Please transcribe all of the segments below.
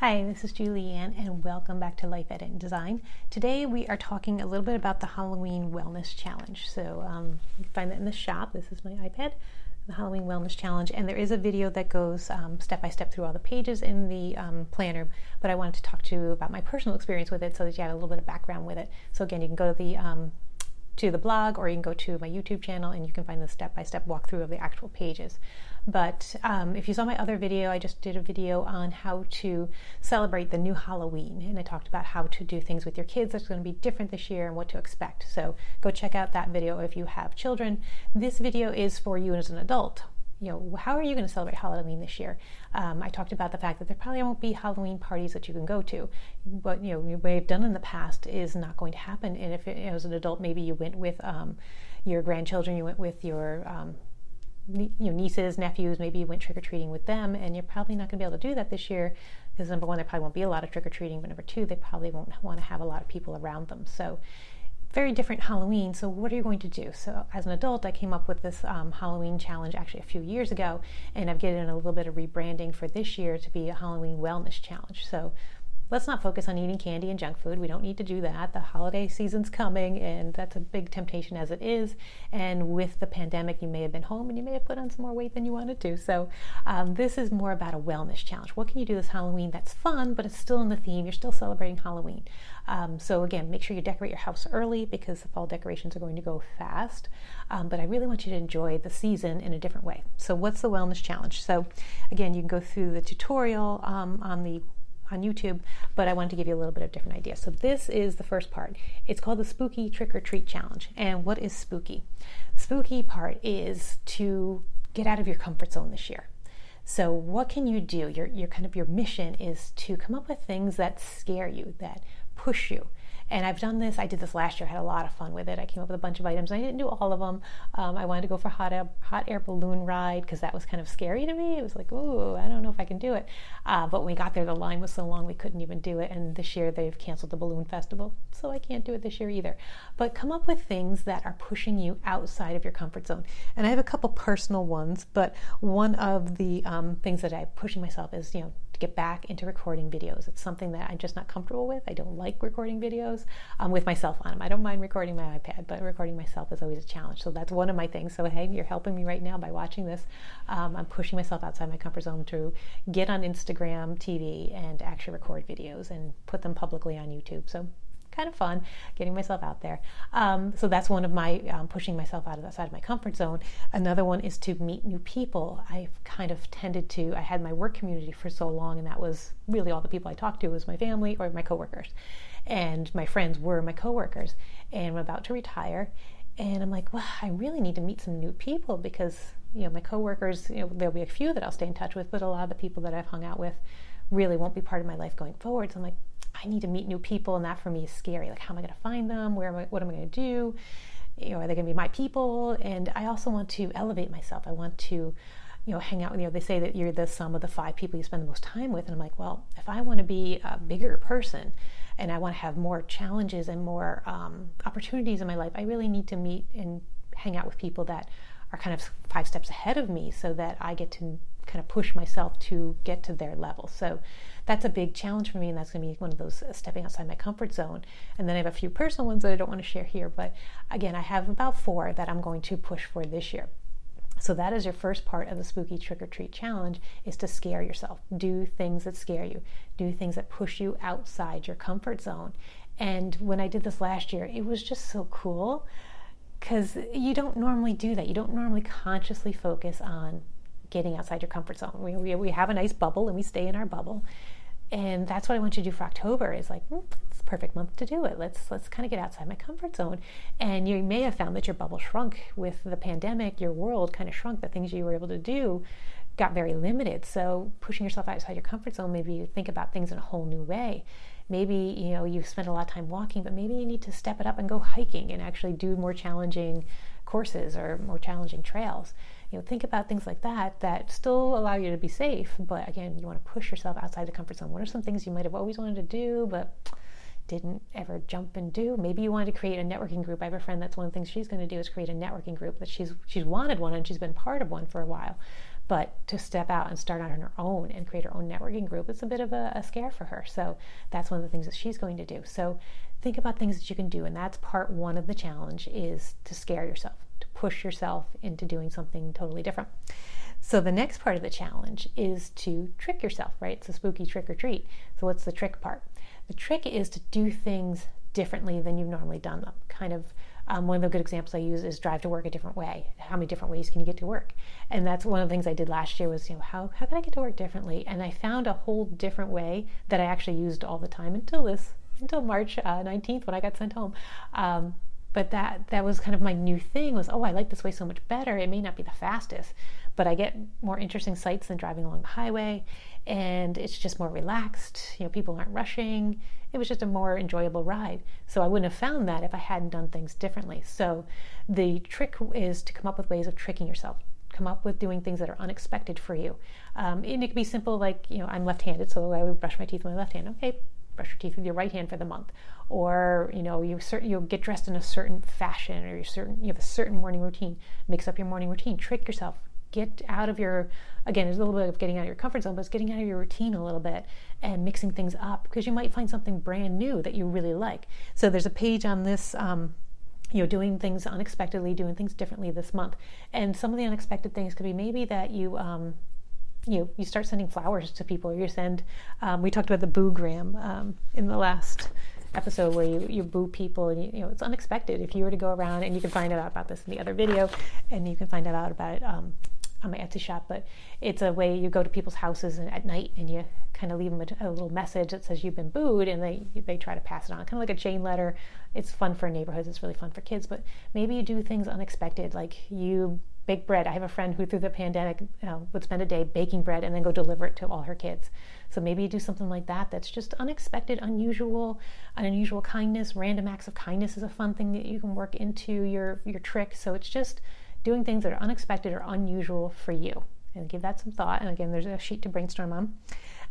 Hi, this is Julianne, and welcome back to Life Edit and Design. Today we are talking a little bit about the Halloween Wellness Challenge. So um, you can find that in the shop. This is my iPad, the Halloween Wellness Challenge, and there is a video that goes um, step by step through all the pages in the um, planner. But I wanted to talk to you about my personal experience with it, so that you had a little bit of background with it. So again, you can go to the um, to the blog or you can go to my YouTube channel and you can find the step by step walkthrough of the actual pages. But um, if you saw my other video, I just did a video on how to celebrate the new Halloween. And I talked about how to do things with your kids that's going to be different this year and what to expect. So go check out that video if you have children. This video is for you as an adult you know, how are you going to celebrate Halloween this year? Um, I talked about the fact that there probably won't be Halloween parties that you can go to. What you know, you may have done in the past is not going to happen. And if it, as an adult, maybe you went with um, your grandchildren, you went with your um, you know, nieces, nephews, maybe you went trick or treating with them, and you're probably not going to be able to do that this year because number one, there probably won't be a lot of trick or treating, but number two, they probably won't want to have a lot of people around them. So very different Halloween. So, what are you going to do? So, as an adult, I came up with this um, Halloween challenge actually a few years ago, and I've given a little bit of rebranding for this year to be a Halloween wellness challenge. So, let's not focus on eating candy and junk food. We don't need to do that. The holiday season's coming, and that's a big temptation as it is. And with the pandemic, you may have been home and you may have put on some more weight than you wanted to. So, um, this is more about a wellness challenge. What can you do this Halloween that's fun, but it's still in the theme? You're still celebrating Halloween. Um, so, again, make sure you decorate your house early because the fall decorations are going to go fast. Um, but I really want you to enjoy the season in a different way. So, what's the wellness challenge? So, again, you can go through the tutorial um, on the on YouTube, but I wanted to give you a little bit of different idea. So this is the first part. It's called the Spooky Trick or Treat Challenge. And what is spooky? Spooky part is to get out of your comfort zone this year. So what can you do? Your your kind of your mission is to come up with things that scare you, that push you, and I've done this. I did this last year. I had a lot of fun with it. I came up with a bunch of items. I didn't do all of them. Um, I wanted to go for hot air, hot air balloon ride because that was kind of scary to me. It was like, ooh, I don't know if I can do it. Uh, but when we got there, the line was so long we couldn't even do it. And this year they've canceled the balloon festival, so I can't do it this year either. But come up with things that are pushing you outside of your comfort zone. And I have a couple personal ones, but one of the um, things that I'm pushing myself is, you know, get back into recording videos. It's something that I'm just not comfortable with. I don't like recording videos um, with myself on them. I don't mind recording my iPad, but recording myself is always a challenge. So that's one of my things. So, hey, you're helping me right now by watching this. Um, I'm pushing myself outside my comfort zone to get on Instagram TV and actually record videos and put them publicly on YouTube. So kind of fun getting myself out there. Um, so that's one of my um, pushing myself out of that side of my comfort zone. Another one is to meet new people. I've kind of tended to, I had my work community for so long, and that was really all the people I talked to was my family or my coworkers. And my friends were my coworkers. And I'm about to retire. And I'm like, well, I really need to meet some new people because, you know, my coworkers, you know, there'll be a few that I'll stay in touch with, but a lot of the people that I've hung out with really won't be part of my life going forward. So I'm like, I need to meet new people, and that for me is scary. Like, how am I going to find them? Where am I? What am I going to do? You know, are they going to be my people? And I also want to elevate myself. I want to, you know, hang out with. You know, they say that you're the sum of the five people you spend the most time with, and I'm like, well, if I want to be a bigger person, and I want to have more challenges and more um, opportunities in my life, I really need to meet and hang out with people that are kind of five steps ahead of me, so that I get to kind of push myself to get to their level. So that's a big challenge for me, and that's going to be one of those uh, stepping outside my comfort zone. And then I have a few personal ones that I don't want to share here, but again, I have about four that I'm going to push for this year. So that is your first part of the spooky trick or treat challenge is to scare yourself. Do things that scare you. Do things that push you outside your comfort zone. And when I did this last year, it was just so cool because you don't normally do that. You don't normally consciously focus on getting outside your comfort zone. We, we, we have a nice bubble and we stay in our bubble. And that's what I want you to do for October is like, mm, it's a perfect month to do it. Let's let's kind of get outside my comfort zone. And you may have found that your bubble shrunk with the pandemic, your world kind of shrunk. The things you were able to do got very limited. So pushing yourself outside your comfort zone, maybe you think about things in a whole new way. Maybe you know you've spent a lot of time walking, but maybe you need to step it up and go hiking and actually do more challenging courses or more challenging trails. You know think about things like that that still allow you to be safe but again you want to push yourself outside the comfort zone. What are some things you might have always wanted to do but didn't ever jump and do? Maybe you wanted to create a networking group. I have a friend that's one of the things she's going to do is create a networking group that she's she's wanted one and she's been part of one for a while But to step out and start out on her own and create her own networking group, it's a bit of a, a scare for her. So that's one of the things that she's going to do. So think about things that you can do, and that's part one of the challenge is to scare yourself, to push yourself into doing something totally different. So the next part of the challenge is to trick yourself, right? It's a spooky trick or treat. So what's the trick part? The trick is to do things differently than you've normally done them. Kind of um, one of the good examples I use is drive to work a different way. How many different ways can you get to work? And that's one of the things I did last year was, you know, how, how can I get to work differently? And I found a whole different way that I actually used all the time until this, until March uh, 19th when I got sent home. Um, but that that was kind of my new thing was oh i like this way so much better. It may not be the fastest but i get more interesting sights than driving along the highway. And it's just more relaxed. You know people aren't rushing. It was just a more enjoyable ride. So i wouldn't have found that if i hadn't done things differently. So the trick is to come up with ways of tricking yourself. Come up with doing things that are unexpected for you. Um, and it could be simple like you know i'm left-handed so i would brush my teeth with my left hand. Okay brush your teeth with your right hand for the month. Or you know you you'll get dressed in a certain fashion or you certain you have a certain morning routine. Mix up your morning routine. Trick yourself. Get out of your again it's a little bit of getting out of your comfort zone but it's getting out of your routine a little bit and mixing things up because you might find something brand new that you really like. So there's a page on this um, you know doing things unexpectedly doing things differently this month. And some of the unexpected things could be maybe that you um, you know, you start sending flowers to people. You send. Um, we talked about the boogram um, in the last episode where you, you boo people and you, you, know it's unexpected if you were to go around and you can find out about this in the other video and you can find out about it um, on my Etsy shop but it's a way you go to people's houses and at night and you kind of leave them a, a, little message that says you've been booed and they they try to pass it on kind of like a chain letter it's fun for neighborhoods it's really fun for kids but maybe you do things unexpected like you bake bread i have a friend who through the pandemic uh, would spend a day baking bread and then go deliver it to all her kids so maybe you do something like that that's just unexpected, unusual, unusual kindness. Random acts of kindness is a fun thing that you can work into your your trick. So it's just doing things that are unexpected or unusual for you. And give that some thought. And again, there's a sheet to brainstorm on.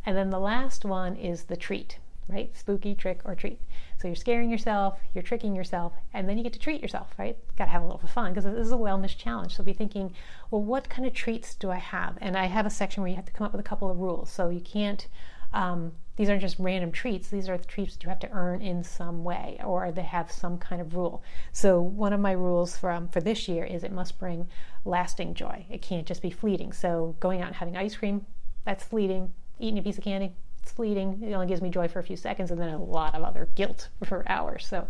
And then the last one is the treat, right? Spooky trick or treat. So you're scaring yourself, you're tricking yourself, and then you get to treat yourself, right? Got to have a little fun because this is a wellness challenge. So be thinking, well, what kind of treats do I have? And I have a section where you have to come up with a couple of rules. So you can't. Um, these aren't just random treats. These are the treats that you have to earn in some way, or they have some kind of rule. So one of my rules for um, for this year is it must bring lasting joy. It can't just be fleeting. So going out and having ice cream, that's fleeting. Eating a piece of candy, it's fleeting. It only gives me joy for a few seconds and then a lot of other guilt for hours. So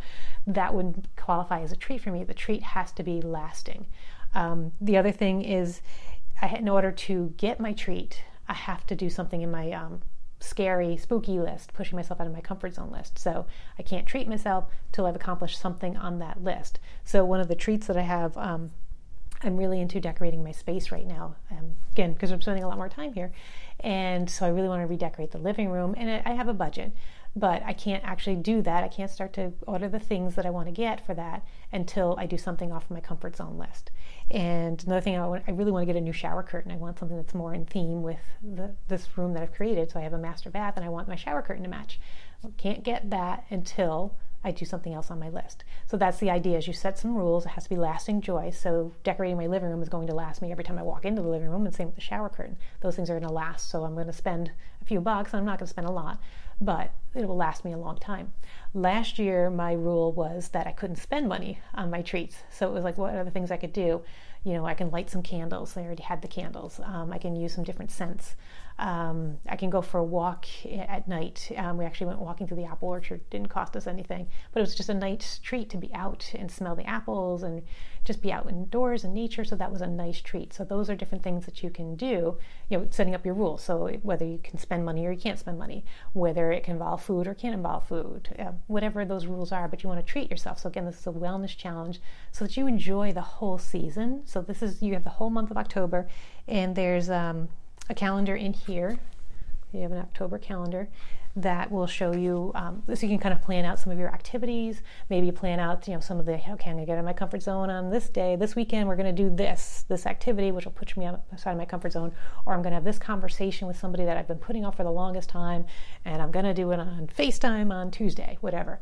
that would qualify as a treat for me. The treat has to be lasting. Um, the other thing is, I, in order to get my treat, I have to do something in my um, scary, spooky list, pushing myself out of my comfort zone list. So I can't treat myself till I've accomplished something on that list. So one of the treats that I have. Um, I'm really into decorating my space right now. Um, again, because I'm spending a lot more time here. And so I really want to redecorate the living room. And I have a budget, but I can't actually do that. I can't start to order the things that I want to get for that until I do something off of my comfort zone list. And another thing, I, want, I really want to get a new shower curtain. I want something that's more in theme with the, this room that I've created. So I have a master bath and I want my shower curtain to match. Well, can't get that until I do something else on my list. So that's the idea is you set some rules. It has to be lasting joy. So decorating my living room is going to last me every time I walk into the living room and same with the shower curtain. Those things are going to last. So I'm going to spend a few bucks. I'm not going to spend a lot, but it will last me a long time. Last year, my rule was that I couldn't spend money on my treats. So it was like, what are the things I could do? You know, I can light some candles. I already had the candles. Um, I can use some different scents. Um, I can go for a walk at night. Um, we actually went walking through the apple orchard. Didn't cost us anything, but it was just a nice treat to be out and smell the apples and just be out indoors in nature. So that was a nice treat. So those are different things that you can do. You know, setting up your rules. So whether you can spend money or you can't spend money, whether it can involve food or can't involve food, uh, whatever those rules are. But you want to treat yourself. So again, this is a wellness challenge so that you enjoy the whole season. So this is you have the whole month of October, and there's um, a calendar in here. You have an October calendar that will show you, um, so you can kind of plan out some of your activities. Maybe plan out, you know, some of the, okay, I'm to get out of my comfort zone on this day. This weekend, we're to do this, this activity, which will push me outside of my comfort zone. Or I'm to have this conversation with somebody that I've been putting off for the longest time, and I'm to do it on FaceTime on Tuesday, whatever.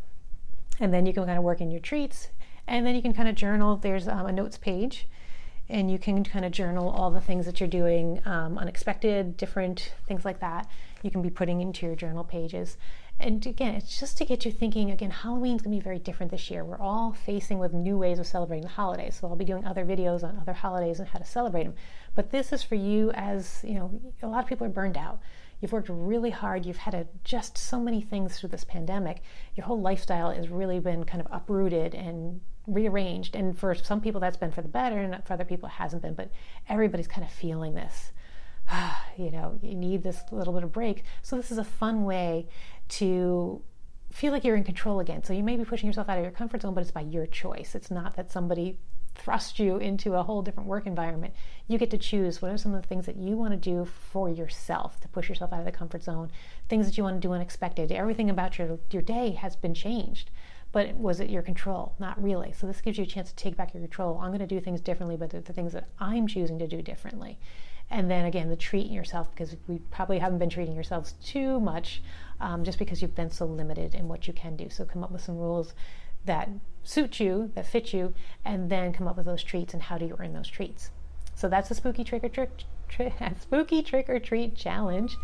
And then you can kind of work in your treats, and then you can kind of journal. There's um, a notes page and you can kind of journal all the things that you're doing, um, unexpected, different things like that. You can be putting into your journal pages. And again, it's just to get you thinking. Again, Halloween's going to be very different this year. We're all facing with new ways of celebrating the holidays. So I'll be doing other videos on other holidays and how to celebrate them. But this is for you as, you know, a lot of people are burned out. You've worked really hard. You've had to adjust so many things through this pandemic. Your whole lifestyle has really been kind of uprooted and rearranged. And for some people, that's been for the better, and for other people, it hasn't been. But everybody's kind of feeling this. you know, you need this little bit of break. So, this is a fun way to feel like you're in control again. So, you may be pushing yourself out of your comfort zone, but it's by your choice. It's not that somebody thrust you into a whole different work environment. You get to choose what are some of the things that you want to do for yourself to push yourself out of the comfort zone, things that you want to do unexpected. Everything about your, your day has been changed. But was it your control? Not really. So this gives you a chance to take back your control. I'm going to do things differently, but the, the things that I'm choosing to do differently. And then again, the treating yourself because we probably haven't been treating yourselves too much um, just because you've been so limited in what you can do. So come up with some rules that suit you, that fit you, and then come up with those treats and how do you earn those treats. So that's the spooky trick or trick, tri- spooky trick or treat challenge.